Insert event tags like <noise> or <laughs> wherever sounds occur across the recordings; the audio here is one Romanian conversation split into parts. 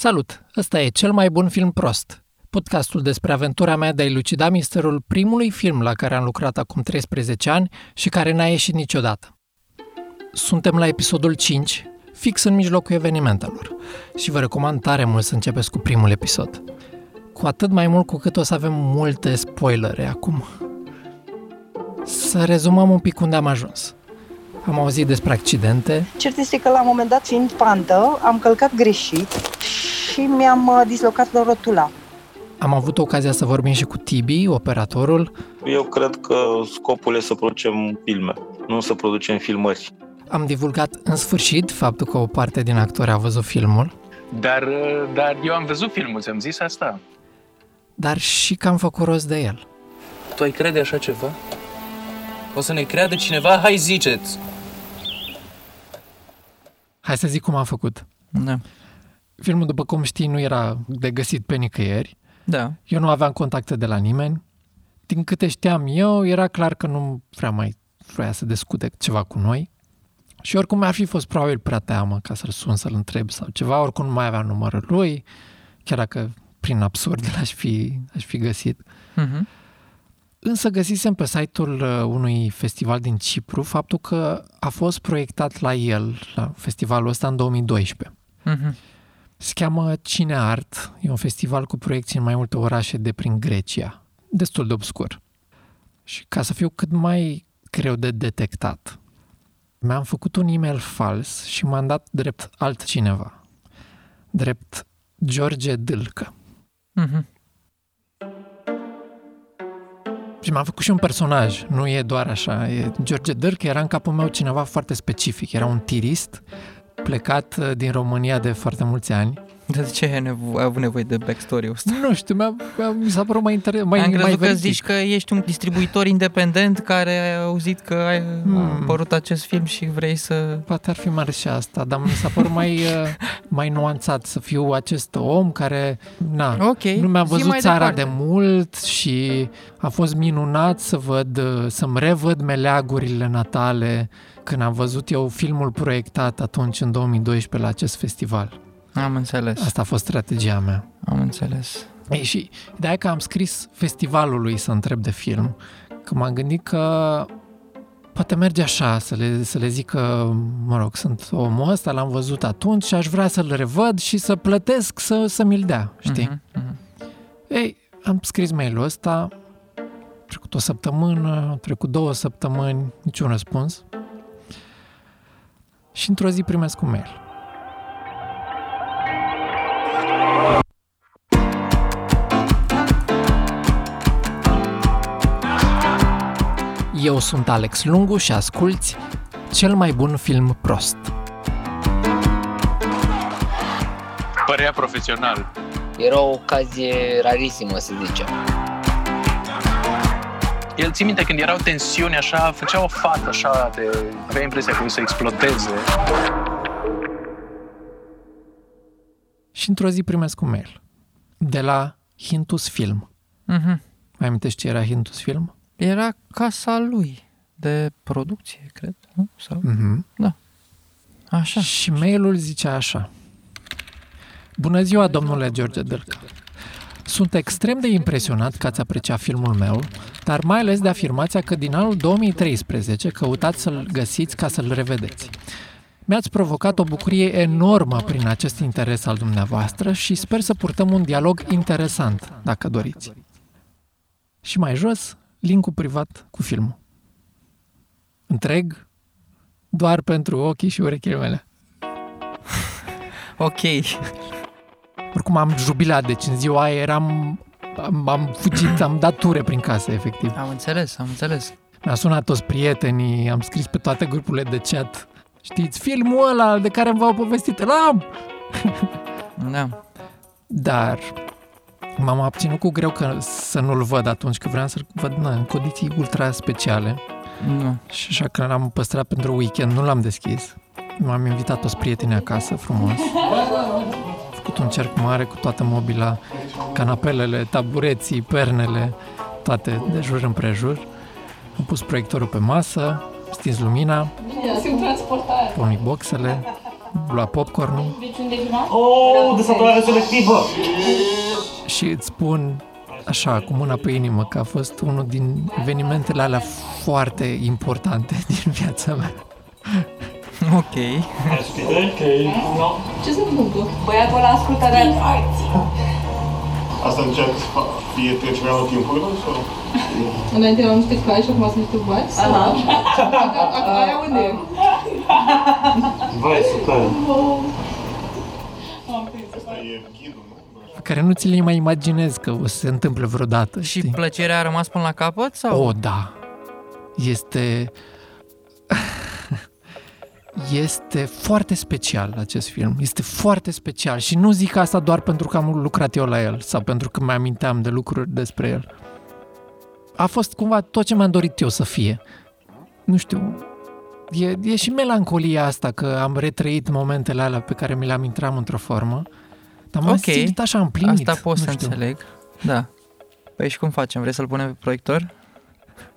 Salut! Ăsta e cel mai bun film prost. Podcastul despre aventura mea de a elucida misterul primului film la care am lucrat acum 13 ani și care n-a ieșit niciodată. Suntem la episodul 5, fix în mijlocul evenimentelor și vă recomand tare mult să începeți cu primul episod. Cu atât mai mult cu cât o să avem multe spoilere acum. Să rezumăm un pic unde am ajuns. Am auzit despre accidente, Cert este că la un moment dat, fiind pantă, am călcat greșit și mi-am uh, dislocat rotula. am avut ocazia să vorbim și cu Tibi, operatorul, Eu cred că scopul e să producem filme, nu să producem filmări. am divulgat în sfârșit faptul că o parte din actori a văzut filmul, Dar, uh, dar eu am văzut filmul, ți-am zis asta. dar și că am făcut rost de el. Tu ai crede așa ceva? O să ne creadă cineva? Hai ziceți! Hai să zic cum am făcut. Da. Filmul, după cum știi, nu era de găsit pe nicăieri. Da. Eu nu aveam contacte de la nimeni. Din câte știam eu, era clar că nu prea mai vrea să discute ceva cu noi. Și oricum ar fi fost probabil prea teamă ca să-l sun să-l întreb sau ceva, oricum nu mai aveam numărul lui, chiar dacă prin absurd <laughs> l-aș fi, aș fi găsit. Mhm. Însă găsisem pe site-ul uh, unui festival din Cipru faptul că a fost proiectat la el, la festivalul ăsta, în 2012. Mhm. Se cheamă Cine Art, e un festival cu proiecții în mai multe orașe de prin Grecia, destul de obscur. Și ca să fiu cât mai greu de detectat, mi-am făcut un e-mail fals și m-am dat drept altcineva, drept George Dâlcă. Mhm. Și m-am făcut și un personaj, nu e doar așa. E George Dârcă era în capul meu cineva foarte specific. Era un tirist plecat uh, din România de foarte mulți ani. Dar de ce ai, nevo- ai avut nevoie de backstory-ul ăsta? Nu știu, mi-a, mi-a, mi s-a părut mai interesant, mai, Am mai crezut că veridic. zici că ești un distribuitor independent care a auzit că ai Hmm. a apărut acest film și vrei să... Poate ar fi mare și asta, dar mi s-a părut mai, <laughs> uh, mai nuanțat să fiu acest om care, na, Ok, nu mi-a zi văzut mai țara departe. de mult și a fost minunat să văd, uh, să-mi revăd meleagurile natale când am văzut eu filmul proiectat atunci în 2012 la acest festival. Am înțeles, Asta a fost strategia mea. am înțeles. Ei, și de că am scris festivalului să întreb de film, că m-am gândit că poate merge așa, să le, să le zic că, mă rog, sunt omul ăsta, l-am văzut atunci și aș vrea să-l revăd și să plătesc să, să mi-l dea, știi? Mhm, mhm. Ei, am scris mail-ul ăsta, a trecut o săptămână, a trecut două săptămâni, niciun răspuns. Și într-o zi primesc un mail. Eu sunt Alex Lungu și asculți cel mai bun film prost. Părea profesional. Era o ocazie rarisimă, să zicem. El ții minte când erau tensiuni așa, făcea o fată așa, de, avea impresia că o să explodeze. Și într-o zi primesc un mail de la Hintus Film. Mhm. Mai amintești ce era Hintus Film? Era casa lui de producție, cred, nu? Sau... Mm-hmm. Așa. Și mailul zicea așa. Bună ziua, domnule George Dârcă. Sunt extrem de impresionat că ați apreciat filmul meu, dar mai ales de afirmația că din anul 2013 căutați să-l găsiți ca să-l revedeți. Mi-ați provocat o bucurie enormă prin acest interes al dumneavoastră și sper să purtăm un dialog interesant, dacă doriți. Și mai jos, linkul privat cu filmul. Întreg, doar pentru ochii și urechile mele. <laughs> Ok. Oricum am jubilat, deci în ziua aia eram... Am, am fugit, am dat ture prin casă, efectiv. Am înțeles, am înțeles. Mi-a sunat toți prietenii, am scris pe toate grupurile de chat. Știți, filmul ăla de care v-au povestit, îl am! Da. Dar m-am abținut cu greu că să nu-l văd atunci, că vreau să-l văd na, în condiții ultra speciale. Nu. Și așa că l-am păstrat pentru weekend, nu l-am deschis. M-am invitat toți prietenii acasă, frumos. Am făcut un cerc mare cu toată mobila, canapelele, tabureții, pernele, toate de jur împrejur. Am pus proiectorul pe masă, stins lumina, pornit boxele lua popcornul Oh, desaturare selectivă! Și îți spun așa, cu mâna pe inimă, că a fost unul din evenimentele alea foarte importante <laughs> din viața mea. Ok. Ce se întâmplă? Băiatul ăla ascultă de Asta încearcă să fac fie trecerea în timpurilor sau? Înainte erau niște cai și acum sunt niște băți? Aha. Aia unde e? Vai, super! Asta e ghidul, nu? Pe care nu ți le mai imaginezi că o să se întâmple vreodată. Și știi? plăcerea a rămas până la capăt? Sau? O, da. Este... <laughs> Este foarte special acest film. Este foarte special și nu zic asta doar pentru că am lucrat eu la el sau pentru că mi-aminteam de lucruri despre el. A fost cumva tot ce mi-am dorit eu să fie. Nu știu, e, e și melancolia asta că am retrăit momentele alea pe care mi le aminteam într-o formă. Dar m-am Ok. simțit așa împlinit. Asta pot nu să știu. înțeleg. Da. Păi și cum facem? Vrei să-l punem pe proiector?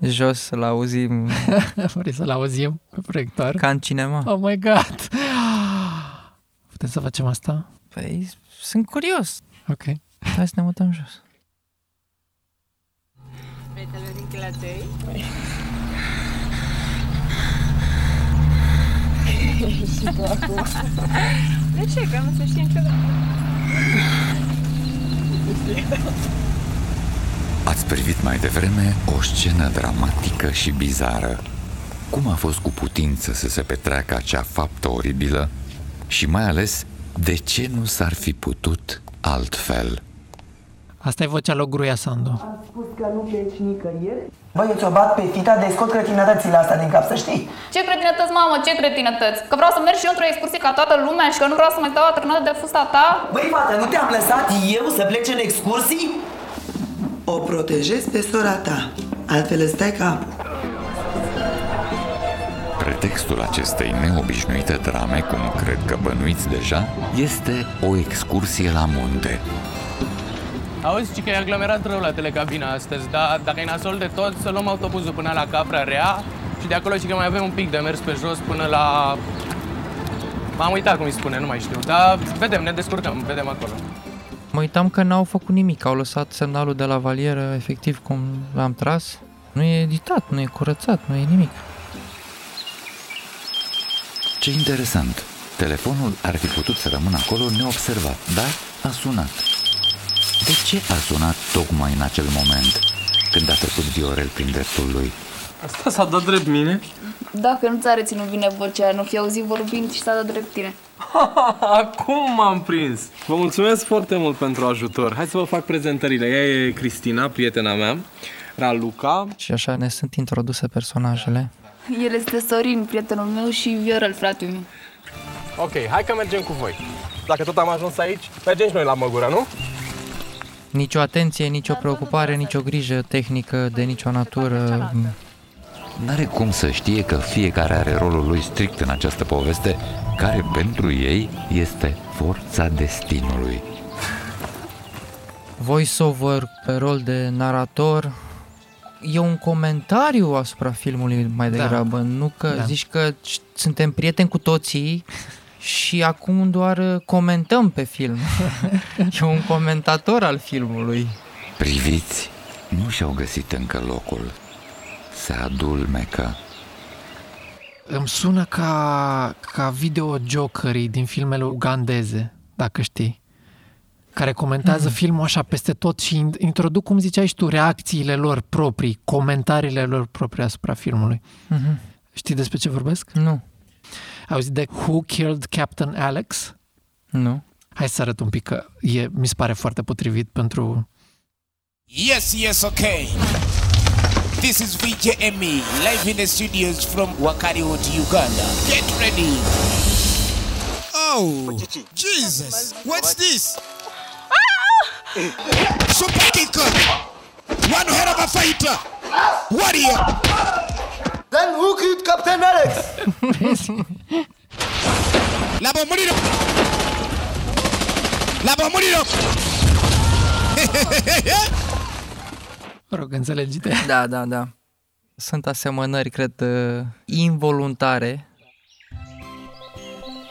Jos, să-l auzim <laughs> Vrei să-l auzim pe proiector? ca în cinema? Oh my god! Putem să facem asta? Păi, sunt curios. Ok. Hai să ne mutăm jos. <laughs> De ce? Că nu se știe niciodată. Ați privit mai devreme o scenă dramatică și bizară. Cum a fost cu putință să se petreacă acea faptă oribilă și mai ales de ce nu s-ar fi putut altfel? Asta e vocea lui Gruia Sandu. spus că nu pleci nicăieri? Băi, eu ți-o bat pe fita de scot cretinătățile astea din cap, să știi. Ce cretinătăți, mamă, ce cretinătăți? Că vreau să merg și eu într-o excursie ca toată lumea și că nu vreau să mai stau atârnată de fusta ta? Băi, fată, nu te-am lăsat eu să pleci în excursii? O protejezi pe sora ta, altfel îți stai capul. Pretextul acestei neobișnuite drame, cum cred că bănuiți deja, este o excursie la munte. Auzi, ci că e aglomerat rău la telecabina astăzi, dar dacă e nasol de tot, să luăm autobuzul până la Capra Rea și de acolo și că mai avem un pic de mers pe jos până la... M-am uitat cum îi spune, nu mai știu, dar vedem, ne descurcăm, vedem acolo. Mă uitam că n-au făcut nimic, au lăsat semnalul de la valieră efectiv cum l-am tras. Nu e editat, nu e curățat, nu e nimic. Ce interesant! Telefonul ar fi putut să rămână acolo neobservat, dar a sunat. De ce a sunat tocmai în acel moment, când a trecut Viorel prin dreptul lui? Asta s-a dat drept mine? Dacă nu ți-a reținut bine vocea, nu fi auzit vorbind și s-a dat drept tine. <laughs> Acum m-am prins! Vă mulțumesc foarte mult pentru ajutor. Hai să vă fac prezentările. Ea e Cristina, prietena mea, Raluca. Și așa ne sunt introduse personajele. El este Sorin, prietenul meu și Viorel, fratele meu. Ok, hai că mergem cu voi. Dacă tot am ajuns aici, mergem și noi la Măgura, nu? Nicio atenție, nicio preocupare, nicio grijă tehnică de nicio natură. N-are cum să știe că fiecare are rolul lui strict în această poveste, care pentru ei este forța destinului. Voice-over pe rol de narator e un comentariu asupra filmului mai Da. degrabă, nu că Da. zici că ș- suntem prieteni cu toții și acum doar uh, comentăm pe film. <laughs> e un comentator al filmului. Priviți, nu și-au găsit încă locul. Se adulmecă. Îmi sună ca, ca video jokerii din filmele ugandeze, dacă știi care comentează Mhm. filmul așa peste tot și in- introduc, cum ziceai și tu, reacțiile lor proprii, comentariile lor proprii asupra filmului. Mhm. Știi despre ce vorbesc? Nu. Auzi de Who Killed Captain Alex? Nu. Hai să arăt un pic că e, mi se pare foarte potrivit pentru... Yes, yes, okay. This is VJ Emmy, live in the studios from Wakari Wood, Uganda. Get ready. Oh, Jesus, what's this? Super kicker. One hell of a fighter. Warrior. Then who killed Captain Alex? La bombolino. La bombolino. Mă rog, înțelegi de Da, da, da. Sunt asemănări, cred, uh, involuntare.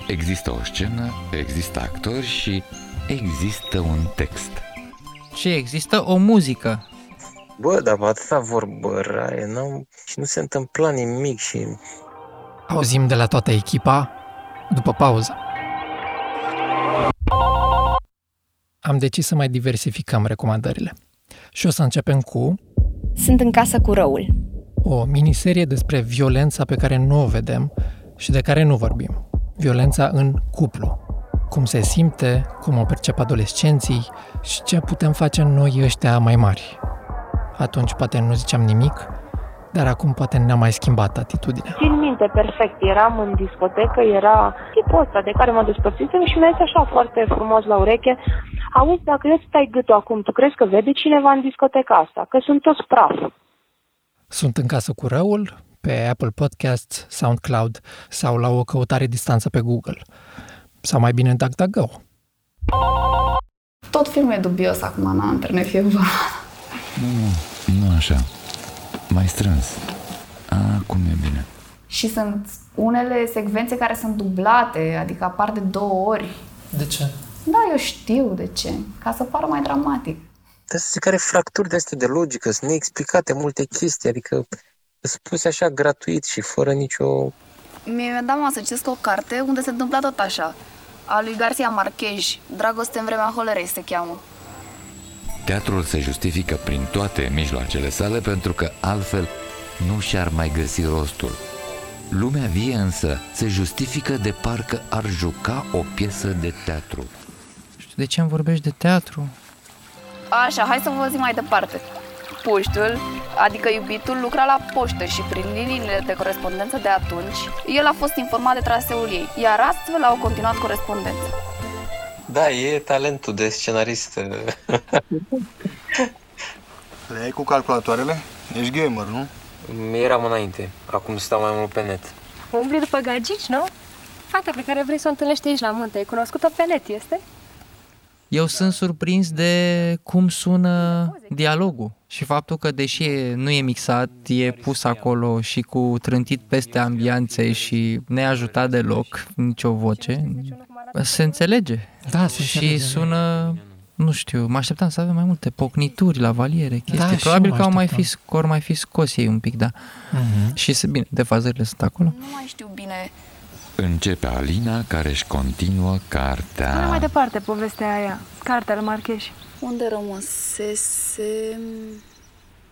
Există o scenă, există actori și există un text. Și există o muzică. Bă, dar atâta vorbă raie, nu, și nu se întâmpla nimic și... Auzim de la toată echipa după pauză. Am decis să mai diversificăm recomandările. Și o să începem cu Sunt în casă cu răul. o miniserie despre violența pe care nu o vedem și de care nu vorbim. Violența în cuplu. Cum se simte, cum o percep adolescenții și ce putem face noi ăștia mai mari. Atunci poate nu ziceam nimic, dar acum poate ne-a mai schimbat atitudinea. Țin minte perfect, eram în discotecă, era tipul ăsta de care mă despărțisem și mi-a zis așa foarte frumos la ureche, auzi, dacă eu îți stai gâtul acum, tu crezi că vede cineva în discoteca asta? Că sunt toți praf. Sunt în casă cu răul, pe Apple Podcasts, SoundCloud sau la o căutare distanță pe Google. Sau mai bine DuckDuckGo. Tot filmul e dubios acum, n-am între noi fie vorba. Nu, nu, nu așa. Mai strâns. Acum e bine. Și sunt unele secvențe care sunt dublate, adică apar de două ori. De ce? Da, eu știu de ce. Ca să pară mai dramatic. Dar se care fracturi de astea de logică, sunt neexplicate multe chestii, adică sunt puse așa gratuit și fără nicio... Mie mi-a dat mama să citesc o carte unde se întâmpla tot așa. A lui Garcia Marquez, Dragoste în vremea holerei se cheamă. Teatrul se justifică prin toate mijloacele sale pentru că altfel nu și-ar mai găsi rostul. Lumea vie însă se justifică de parcă ar juca o piesă de teatru. De ce îmi vorbești de teatru? Așa, hai să vă zic mai departe. Puștul, adică iubitul, lucra la poștă și prin liniile de corespondență de atunci, el a fost informat de traseul ei, iar astfel au continuat corespondența. Da, e talentul de scenarist. <laughs> Le ai cu calculatoarele? Ești gamer, nu? Eram înainte, acum stau mai mult pe net. Umbli după gagici, nu? Fata pe care vrei să o întâlnești aici la munte, e cunoscută pe net, este? Eu sunt surprins de cum sună dialogul și faptul că, deși e- nu e mixat, e pus acolo și cu trântit peste ambianțe și neajutat deloc, nicio voce, se înțelege. Da, se și înțelege, sună, nu știu, mă așteptam să avem mai multe pocnituri la valiere, chestii. Da, și Probabil eu mă că au mai, fi, așteptam. că au mai fi scos ei un pic, da. Mhm. Și, se- bine, defazările sunt acolo. Nu mai știu bine. Începe Alina care își continuă Pune cartea. mai departe povestea aia, cartea lui Marcheș. Unde rămăsesem...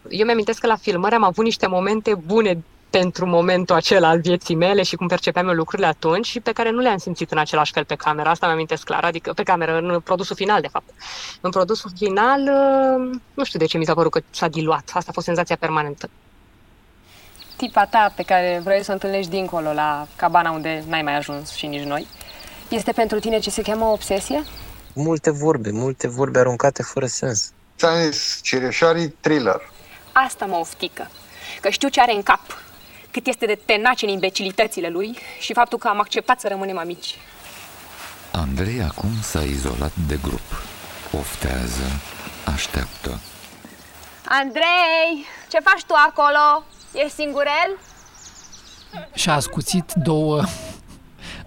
Eu mi-amintesc că la filmări am avut niște momente bune pentru momentul acela al vieții mele și cum percepeam eu lucrurile atunci și pe care nu le-am simțit în același fel pe cameră. Asta mi-amintesc clar, adică pe cameră, în produsul final, de fapt. În produsul final, uh, nu știu de ce mi s-a părut că s-a diluat. Asta a fost senzația permanentă. Tipa ta pe care vrei să o întâlnești dincolo, la cabana unde n-ai mai ajuns și nici noi, este pentru tine ce se cheamă obsesie? Multe vorbe, multe vorbe aruncate fără sens. Ți-am zis, Cireșarii thriller. Asta mă oftică, că știu ce are în cap, cât este de tenace în imbecilitățile lui și faptul că am acceptat să rămânem amici. Andrei acum s-a izolat de grup. Oftează, așteaptă. Andrei, ce faci tu acolo? Ești singurel? Și a ascuțit două,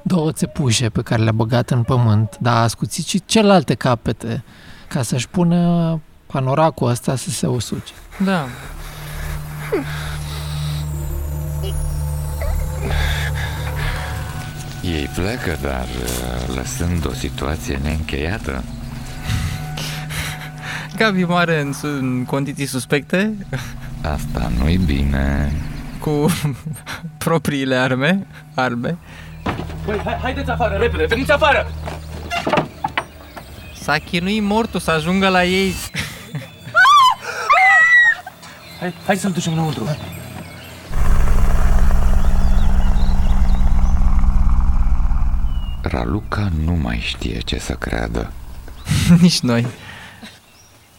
două țepușe pe care le-a băgat în pământ, dar a ascuțit și celelalte capete ca să-și pună panoracul ăsta să se usuce. Da. Ei plecă, dar uh, lăsând o situație neîncheiată. <laughs> Gabi moare în, su- în condiții suspecte. Asta nu-i bine. Cu <laughs> propriile arme, arme. Băi, hai, haideți afară, repede, veniți afară! S-a chinuit mortul să ajungă la ei. <laughs> Hai, hai să-l ducem înăuntru. Raluca nu mai știe ce să creadă. <laughs> Nici noi.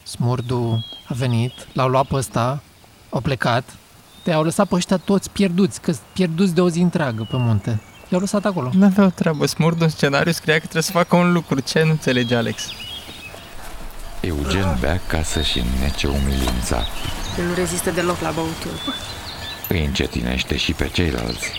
Smurdu a venit, l-au luat pe ăsta, au plecat, te-au lăsat pe ăștia toți pierduți, că pierduți de o zi întreagă pe munte. I-au lăsat acolo. Nu avea o treabă. Smurd în scenariu scria că trebuie să facă un lucru. Ce nu înțelege Alex? Eugen bea ca să-și înnece umilința. El nu rezistă deloc la băutură. Îi încetinește și pe ceilalți.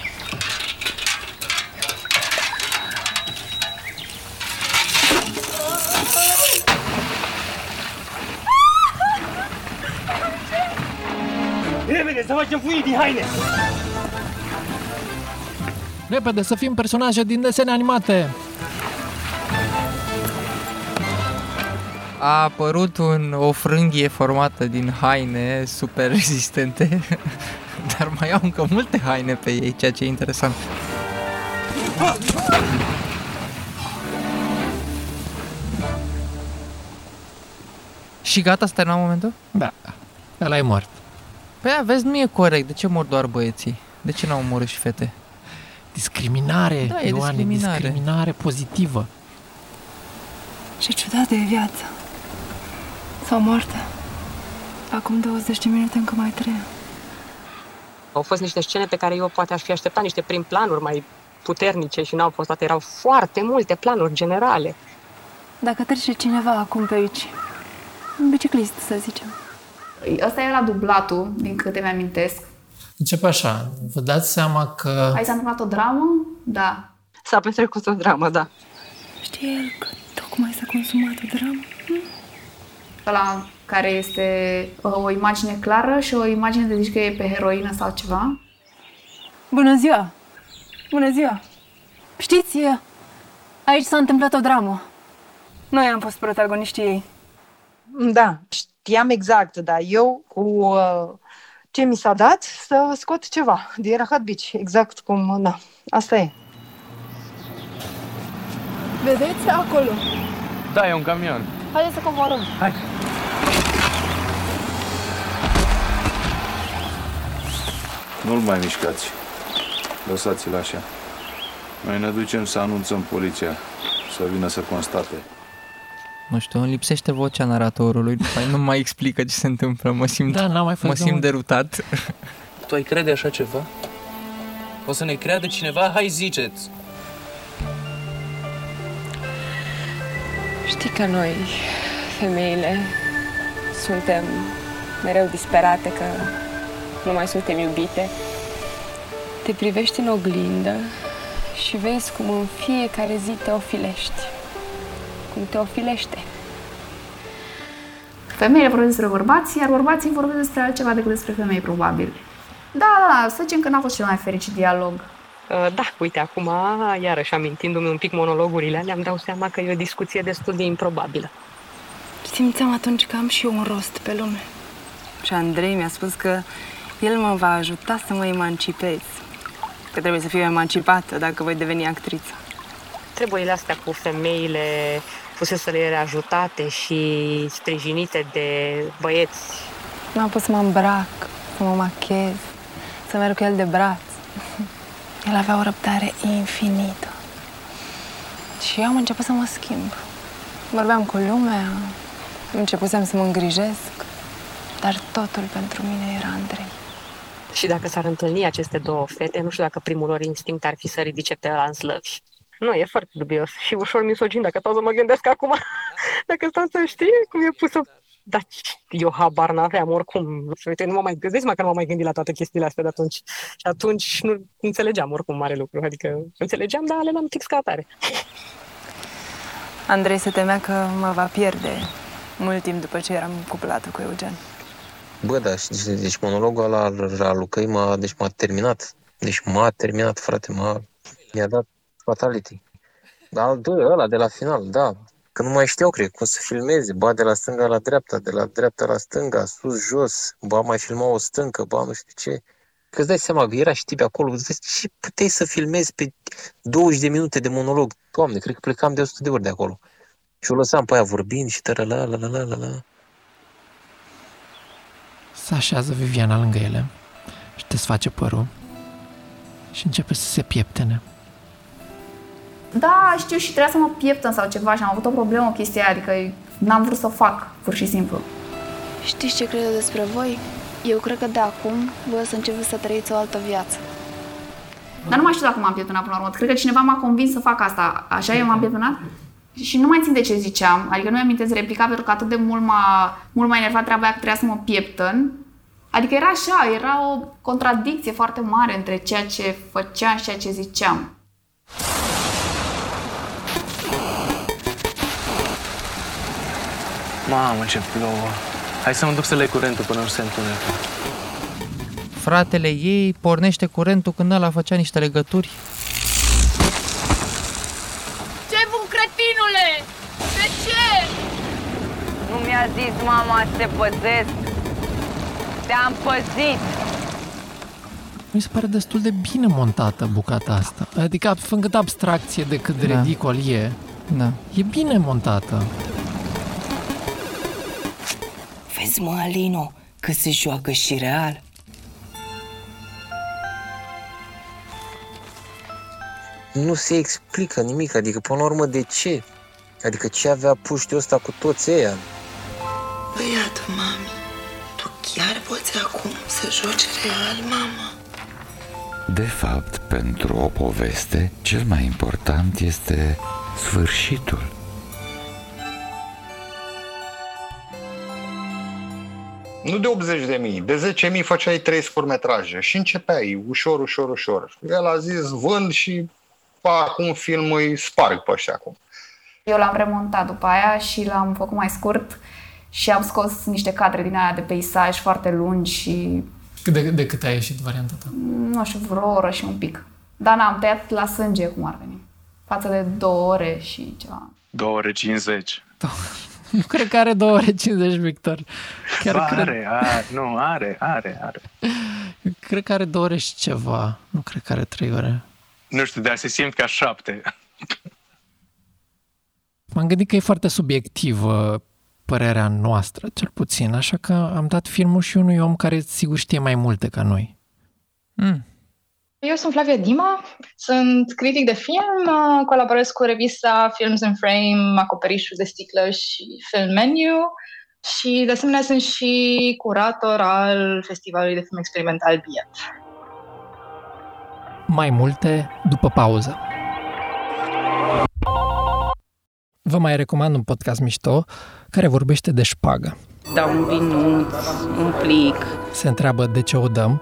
Să facem fuii din haine! Repede, să fim personaje din desene animate! A apărut un, o frânghie formată din haine super rezistente, <laughs> dar mai au încă multe haine pe ei, ceea ce e interesant. Și gata, s-a terminat momentul? Da, ăla e mort. Păi vezi, nu e corect. De ce mor doar băieții? De ce n-au omorât și fete? Discriminare, Da, e Ioane, discriminare. discriminare pozitivă. Ce ciudată e viața. Sau moartea. Acum 20 de minute încă mai trăia. Au fost niște scene pe care eu poate aș fi așteptat niște prim planuri mai puternice și n-au fost toate. Erau foarte multe planuri generale. Dacă trece cineva acum pe aici, un biciclist, să zicem. Ăsta era dublatul, din câte mi-amintesc. Începe așa, vă dați seama că... Aici s-a întâmplat o dramă? Da. S-a petrecut o dramă, da. Știe el că tocmai s-a consumat o dramă? Ăla care este uh, o imagine clară și o imagine de zici că e pe heroină sau ceva. Bună ziua! Bună ziua! Știți, aici s-a întâmplat o dramă. Noi am fost protagoniștii ei. Da, știam exact, dar eu cu uh, ce mi s-a dat să scot ceva din Rahat Beach, exact cum, da, asta e. Vedeți acolo? Da, e un camion. Haideți să coborâm. Hai. Nu-l mai mișcați. Lăsați-l așa. Noi ne ducem să anunțăm poliția, să vină să constate. Nu știu, îmi lipsește vocea naratorului, după aia nu mai explică ce se întâmplă, mă simt, Da, n-am mai fost mă de simt mult. derutat. Tu ai crede așa ceva? O să ne creadă cineva? Hai ziceți! Știi că noi, femeile, suntem mereu disperate că nu mai suntem iubite. Te privești în oglindă și vezi cum în fiecare zi te ofilești. Cum te ofilește. Femeile vorbesc despre bărbați, iar bărbații vorbesc despre altceva decât despre femei, probabil. Da, da, da, să zicem că n-a fost cel mai fericit dialog. Uh, Da, uite, acum, iarăși amintindu-mi un pic monologurile alea, îmi dau seama că e o discuție destul de improbabilă. Simțeam atunci că am și eu un rost pe lume. Și Andrei mi-a spus că el mă va ajuta să mă emancipez. Că trebuie să fiu emancipată dacă voi deveni actriță. Treburile astea cu femeile fusese ele ajutate și sprijinite de băieți. M-am pus să mă îmbrac, să mă machez, să merg cu el de braț. <laughs> El avea o răbdare infinită. Și eu am început să mă schimb. Vorbeam cu lumea, începusem să mă îngrijesc, dar totul pentru mine era Andrei. Și dacă s-ar întâlni aceste două fete, nu știu dacă primul lor instinct ar fi să ridice pe ăla în slăvi. Nu, e foarte dubios și ușor misogin dacă stau să mă gândesc acum. <laughs> dacă stau să știe cum e pusă dar eu habar n-aveam oricum. Și uite, nu mă mai gândesc, mă că nu m-am mai gândit la toate chestiile astea de atunci. Și atunci nu înțelegeam oricum mare lucru. Adică înțelegeam, dar le am fix ca atare. <laughs> Andrei se temea că mă va pierde mult timp după ce eram cuplată cu Eugen. Bă, da, și deci, deci monologul ăla al, al Lucăi m-a, deci m-a terminat. Deci m-a terminat, frate, m-a, mi-a dat fatality. Al doilea, ăla de la final, da. Că nu mai știau, cred, cum să filmeze. Ba de la stânga la dreapta, de la dreapta la stânga, sus, jos. Ba mai filma o stâncă, ba nu știu ce. Că îți dai seama că era și tipi acolo, îți dai, ce puteai să filmezi pe 20 de minute de monolog? Doamne, cred că plecam de 100 de ori de acolo. Și o lăsam pe aia vorbind și tără la la la la la la. Se așează Viviana lângă ele și desface părul și începe să se pieptene. Da, știu și trebuia să mă pieptăn sau ceva și am avut o problemă cu chestia aia, adică n-am vrut să o fac, pur și simplu. Știți ce cred despre voi? Eu cred că de acum voi o să începeți să trăiți o altă viață. Dar nu mai știu dacă m-am pieptănat până la urmă. Cred că cineva m-a convins să fac asta. Așa eu m-am pieptănat? Și nu mai țin de ce ziceam, adică nu mi-amintesc replica pentru că atât de mult m-a, mult m-a enervat treaba aia că trebuia să mă pieptăn. Adică era așa, era o contradicție foarte mare între ceea ce făceam și ceea ce ziceam. Mamă, ce plouă. Hai să mă duc să le curentul până nu se întunecă. fratele ei pornește curentul când ăla făcea niște legături. Ce bun cretinule! De ce? Nu mi-a zis mama să te păzesc. Te-am păzit. Mi se pare destul de bine montată bucata asta. Adică, făcând abstracție de cât de Da. ridicol e, Da. e bine montată. Vezi, mă, Alino, că se joacă și real. Nu se explică nimic, adică până la urmă de ce? Adică ce avea puștiul ăsta cu toți ăia? Băiatul, mami, tu chiar poți acum să joci real, mama? De fapt, pentru o poveste, cel mai important este sfârșitul. Nu de 80 de mii, de 10 mii făceai 3 scurmetraje și începeai ușor, ușor, ușor. El a zis vând și fac un film, îi sparg pe ăștia acum. Eu l-am remontat după aia și l-am făcut mai scurt și am scos niște cadre din aia de peisaj foarte lungi și, De, de cât a ieșit varianta ta? nu știu, vreo oră și un pic. Dar n-am tăiat la sânge cum ar veni. Față de două ore și ceva. 2 ore 50. <laughs> Nu cred că are 2 ore 50, Victor. Chiar ba, cred, are, are, nu, are, are, are. cred că are 2 ore și ceva. Nu cred că are 3 ore. Nu știu, dar se simt ca șapte. M-am gândit că e foarte subiectivă părerea noastră, cel puțin, așa că am dat filmul și unui om care sigur știe mai multe ca noi. Mm. Eu sunt Flavia Dima, sunt critic de film, uh, colaborez cu revista Films in Frame, Acoperișul de sticlă și Film Menu și de asemenea sunt și curator al Festivalului de Film Experimental Biet. Mai multe după pauză. Vă mai recomand un podcast mișto care vorbește de șpagă. Dau un vinuț, un plic. Se întreabă de ce o dăm,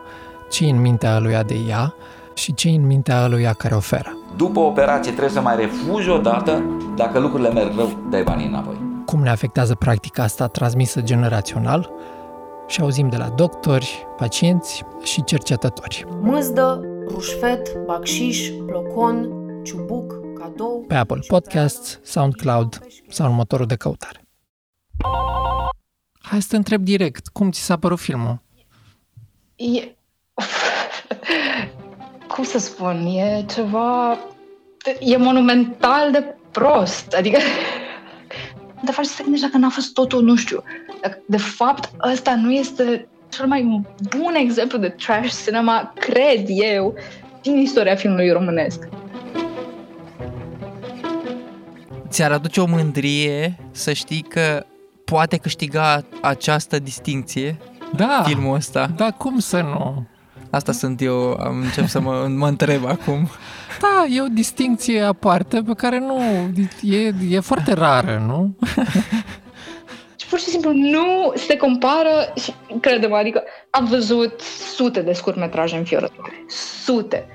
ce în mintea aluia de ea și ce în mintea aluia care oferă. După operație trebuie să mai refuzi o dată, dacă lucrurile merg rău, dai banii înapoi. Cum ne afectează practica asta transmisă generațional și auzim de la doctori, pacienți și cercetători. Mâzdă, rușfet, bacșiș, blocon, ciubuc, cadou... Pe Apple Podcasts, SoundCloud sau în motorul de căutare. Hai să te întreb direct, cum ți s-a părut filmul? E... Cum să spun, e ceva... E monumental de prost, adică... De fapt, să te gândești dacă n-a fost totul, nu știu. Dacă, de fapt, ăsta nu este cel mai bun exemplu de trash cinema, cred eu, din istoria filmului românesc. Ți-ar aduce o mândrie să știi că poate câștiga această distinție da, filmul ăsta. Da, cum să nu? Asta sunt eu, am încep să mă, mă întreb acum. Da, e o distinție aparte pe care nu, e, e foarte rară, nu? Și pur și simplu nu se compară și credem, adică am văzut sute de scurtmetraje înfiorătoare. Sute.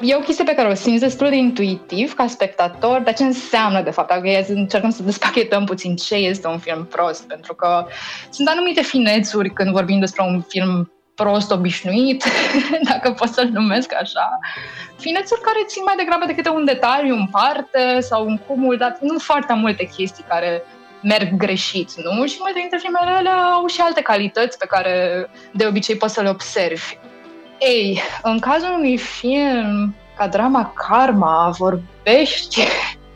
E o chestie pe care o simți destul de intuitiv ca spectator, dar ce înseamnă de fapt? Dacă e, încercăm să despachetăm puțin ce este un film prost, pentru că sunt anumite finețuri când vorbim despre un film prost obișnuit, <laughs> dacă pot să-l numesc așa. Finețuri care țin mai degrabă de câte un detaliu în parte sau un cumul, dar nu foarte multe chestii care merg greșit, nu? Și multe dintre filmele alea au și alte calități pe care de obicei poți să le observi. Ei, în cazul unui film ca drama Karma vorbește,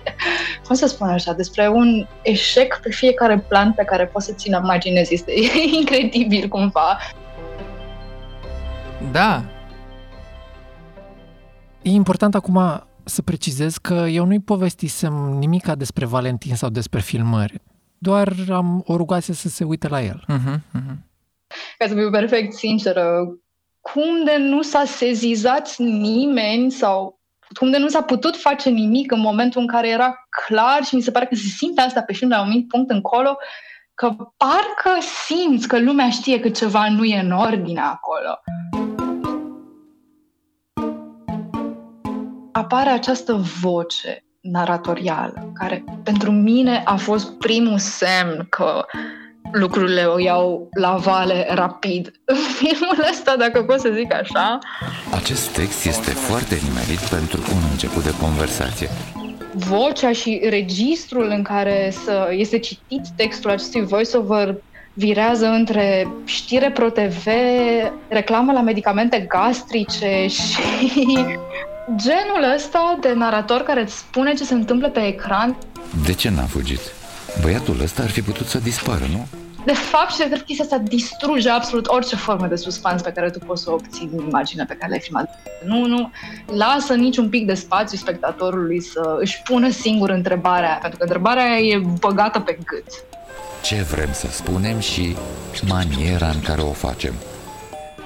<laughs> cum să spun așa, despre un eșec pe fiecare plan pe care poți să ți-l imaginezi. Este <laughs> incredibil cumva. Da. E important acum să precizez că eu nu-i povestisem nimica despre Valentin sau despre filmări. Doar am o rugase să se uite la el. Uh-huh, uh-huh. Ca să fiu perfect sinceră, cum de nu s-a sezizat nimeni sau cum de nu s-a putut face nimic în momentul în care era clar și mi se pare că se simte asta pe film la un anumit punct încolo, că parcă simți că lumea știe că ceva nu e în ordine acolo. Apare această voce naratorială, care pentru mine a fost primul semn că lucrurile o iau la vale rapid. <laughs> Filmul ăsta, dacă pot să zic așa, Acest text este foarte nimerit pentru un început de conversație. vocea și registrul în care să este citit textul acestui voiceover virează între știre pro-TV, reclamă la medicamente gastrice <laughs> și genul ăsta de narator care îți spune ce se întâmplă pe ecran. De ce n-a fugit? Băiatul ăsta ar fi putut să dispară, nu? De fapt, și de drept chestia asta distruge absolut orice formă de suspans pe care tu poți să o obții din imaginea pe care le-ai filmat. Nu, nu lasă niciun pic de spațiu spectatorului să își pună singur întrebarea, pentru că întrebarea e băgată pe gât. Ce vrem să spunem și maniera în care o facem.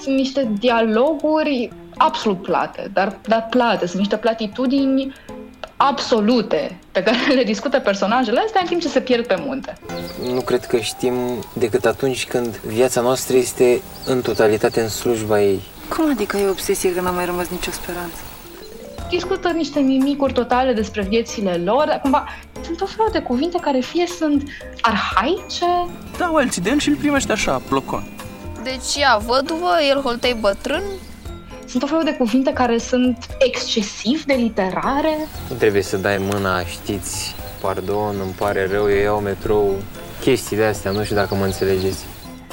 Sunt niște dialoguri absolut plate, dar, dar plate, sunt niște platitudini absolute pe care le discută personajele astea în timp ce se pierd pe munte. Nu cred că știm decât atunci când viața noastră este în totalitate în slujba ei. Cum adică e obsesie că n-a mai rămas nicio speranță? Discută niște mimicuri totale despre viețile lor, dar cumva sunt tot felul de cuvinte care fie sunt arhaice, Da, alții de el și îl primește așa, plocon. Deci ea văduvă, el holtei bătrân, sunt tot felul de cuvinte care sunt excesiv de literare. Nu trebuie să dai mâna, știți, pardon, îmi pare rău, eu iau metrou, chestii de astea, nu știu dacă mă înțelegeți.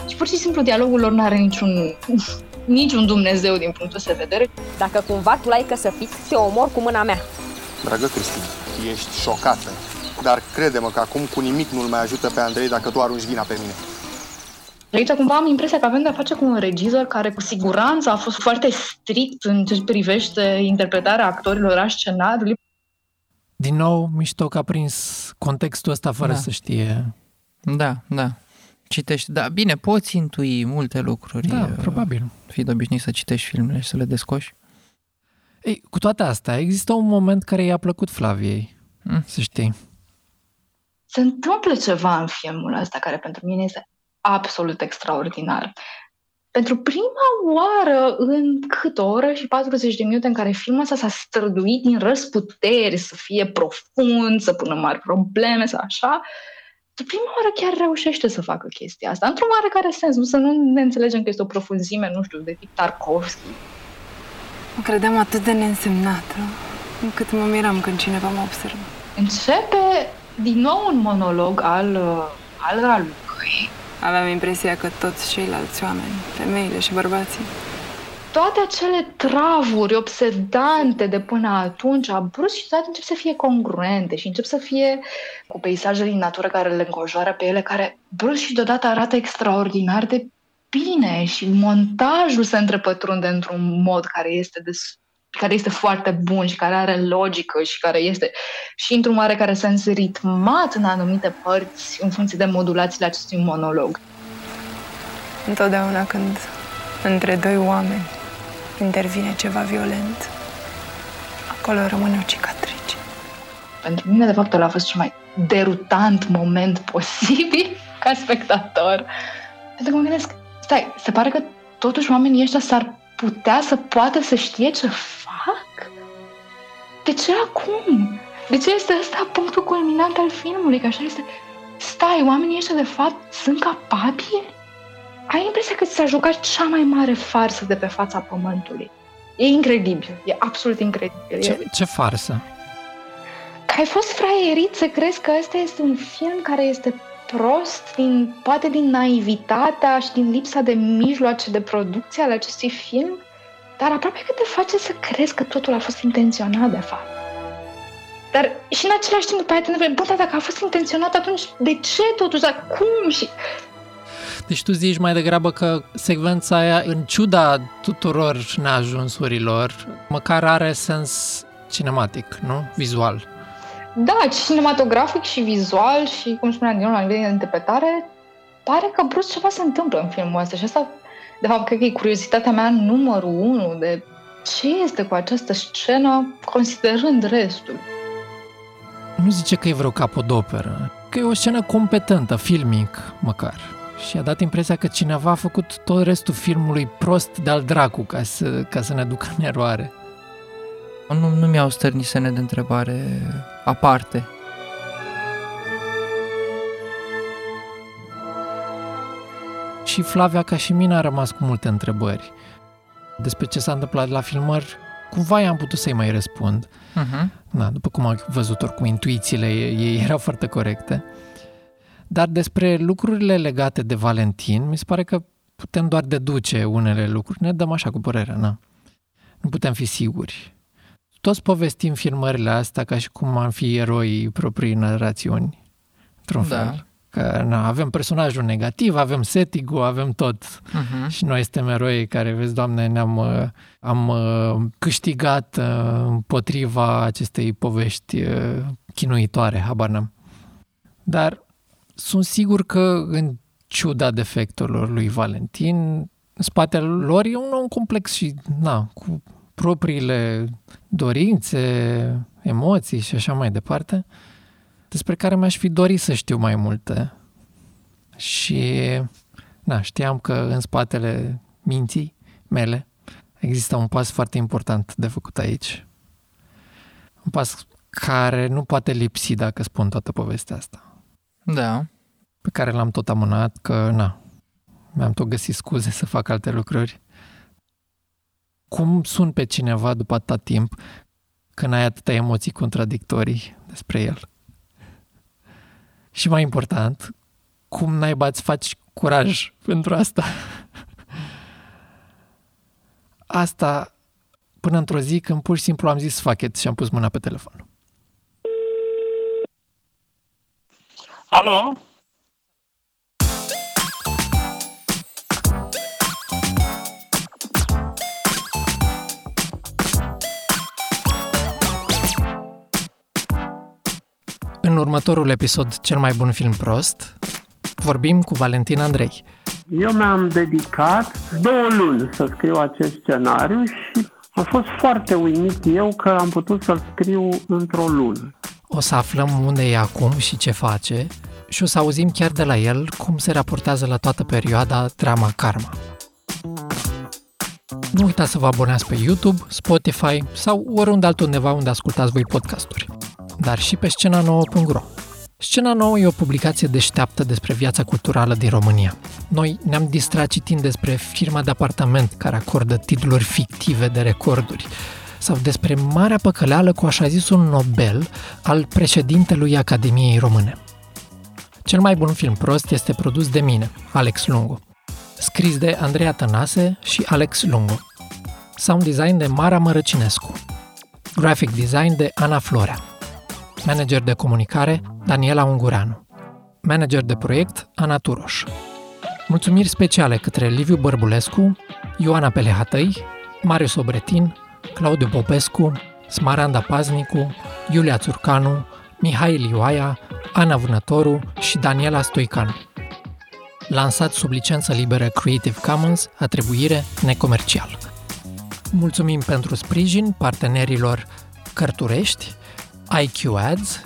Și pur și simplu dialogul lor nu are niciun, niciun Dumnezeu din punctul ăsta de vedere. Dacă cumva tu l-ai căsăpit, te omor cu mâna mea. Dragă Cristi, ești șocată. Dar crede-mă că acum cu nimic nu-l mai ajută pe Andrei dacă tu arunci vina pe mine. Aici cumva am impresia că avem de-a face cu un regizor care cu siguranță a fost foarte strict în ce privește interpretarea actorilor a scenariului. Din nou, mișto că a prins contextul ăsta fără Da. să știe. Da, da. Citești. Da, bine, poți intui multe lucruri. Da, uh, probabil. Fiind obișnuit să citești filmele și să le descoși. Ei, cu toate astea, există un moment care i-a plăcut Flaviei. Mm. Să știi. Se întâmplă ceva în filmul ăsta care pentru mine este absolut extraordinar. Pentru prima oară în cât o oră și 40 de minute în care filmul ăsta s-a străduit din răsputeri să fie profund, să pună mari probleme, să așa, pentru prima oară chiar reușește să facă chestia asta, într-un oarecare sens, nu să nu ne înțelegem că este o profunzime, nu știu, de tip Tarkovski. Mă credeam atât de neînsemnată, încât mă miram când cineva mă observă. Începe din nou un monolog al, uh, al Ralucăi, Aveam impresia că toți ceilalți oameni, femeile și bărbații, toate acele travuri obsedante de până atunci, brusc și toate încep să fie congruente și încep să fie cu peisajele din natură care le înconjoară pe ele, care brusc și deodată arată extraordinar de bine și montajul se întrepătrunde într-un mod care este des- care este foarte bun și care are logică și care este și într-un oarecare sens ritmat în anumite părți în funcție de modulațiile acestui monolog. întotdeauna când între doi oameni intervine ceva violent, acolo rămâne o cicatrice. pentru mine, de fapt, ăla a fost cel mai derutant moment posibil ca spectator. Pentru că mă gândesc, stai, se pare că totuși oamenii ăștia s-ar putea să poată să știe ce fac? De ce acum? De ce este ăsta punctul culminant al filmului? Că așa este, stai, oamenii ăștia de fapt sunt capabili? Ai impresia că ți s-a jucat cea mai mare farsă de pe fața pământului. E incredibil, e absolut incredibil. E- Ce, ce farsă. că ai fost fraierit să crezi că ăsta este un film care este prost, din, poate din naivitatea și din lipsa de mijloace de producție ale acestui film, dar aproape că te face să crezi că totul a fost intenționat, de fapt. Dar și în același timp, după aia te întrebi, bă, dar dacă a fost intenționat, atunci de ce totuși, dar cum? Și Deci tu zici mai degrabă că secvența aia, în ciuda tuturor neajunsurilor, măcar are sens cinematic, nu? Vizual. Da, și cinematografic și vizual și, cum spuneam din nou, la nivel de interpretare, pare că brusc ceva se întâmplă în filmul ăsta și asta, de fapt, cred că e curiozitatea mea numărul unu de ce este cu această scenă, considerând restul. Nu zice că e vreo capodoperă, că e o scenă competentă, filmic, măcar. Și a dat impresia că cineva a făcut tot restul filmului prost de-al dracu ca să, ca să ne ducă în eroare. Nu, nu mi-au stârnit semne de întrebare aparte. Și Flavia, ca și mine, a rămas cu multe întrebări despre ce s-a întâmplat la filmări. Cumva i-am putut să-i mai răspund. Uh-huh. Da, după cum am văzut oricum, intuițiile ei <laughs> erau foarte corecte. Dar despre lucrurile legate de Valentin, mi se pare că putem doar deduce unele lucruri. Ne dăm așa cu părerea, na. Nu putem fi siguri. Toți povestim filmările astea ca și cum am fi eroi proprii narațiuni, într-un Da. fel. Că na, avem personajul negativ, avem setting avem tot. Mhm. Și noi suntem eroi care, vezi, Doamne, ne-am uh, am uh, câștigat uh, împotriva acestei povești uh, chinuitoare, habar n-am. Dar sunt sigur că în ciuda defectelor lui Valentin, în spatele lor e un om complex și, na, cu propriile dorințe, emoții și așa mai departe, despre care mi-aș fi dorit să știu mai multe. Și, na, știam că în spatele minții mele există un pas foarte important de făcut aici. Un pas care nu poate lipsi dacă spun toată povestea asta Da. pe care l-am tot amânat, că na, mi-am tot găsit scuze să fac alte lucruri. Cum sun pe cineva după atâta timp când ai atâtea emoții contradictorii despre el? Și mai important, cum naiba îți faci curaj pentru asta? <laughs> Asta până într-o zi când pur și simplu am zis fuck it și am pus mâna pe telefon. Alo? În următorul episod, cel mai bun film prost, vorbim cu Valentin Andrei. Eu mi-am dedicat două luni să scriu acest scenariu și am fost foarte uimit eu că am putut să-l scriu într-o lună. O să aflăm unde e acum și ce face și o să auzim chiar de la el cum se raportează la toată perioada drama Karma. Nu uitați să vă abonați pe YouTube, Spotify sau oriunde altundeva unde ascultați voi podcasturi, dar și pe scena nouă.ro. Scena nouă e o publicație deșteaptă despre viața culturală din România. Noi ne-am distrat citind despre firma de apartament care acordă titluri fictive de recorduri sau despre marea păcăleală cu așa zisul Nobel al președintelui Academiei Române. Cel mai bun film prost este produs de mine, Alex Lungu. Scris de Andreea Tănase și Alex Lungu. Sound design de Mara Mărăcinescu. Graphic design de Ana Florea. Manager de comunicare Daniela Ungureanu. Manager de proiect Ana Turoș. Mulțumiri speciale către Liviu Bărbulescu, Ioana Pelehatăi, Marius Obretin, Claudiu Popescu, Smaranda Paznicu, Iulia Țurcanu, Mihai Lioaia, Ana Vânătoru și Daniela Stoicanu. Lansat sub licență liberă Creative Commons, atribuire necomercial. Mulțumim pentru sprijin partenerilor Cărturești, IQ Ads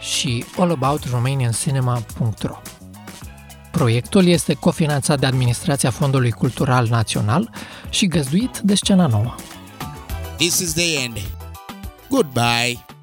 și allaboutRomanianCinema.ro. Proiectul este cofinanțat de Administrația Fondului Cultural Național și găzduit de Scena Nouă. This is the end. Goodbye.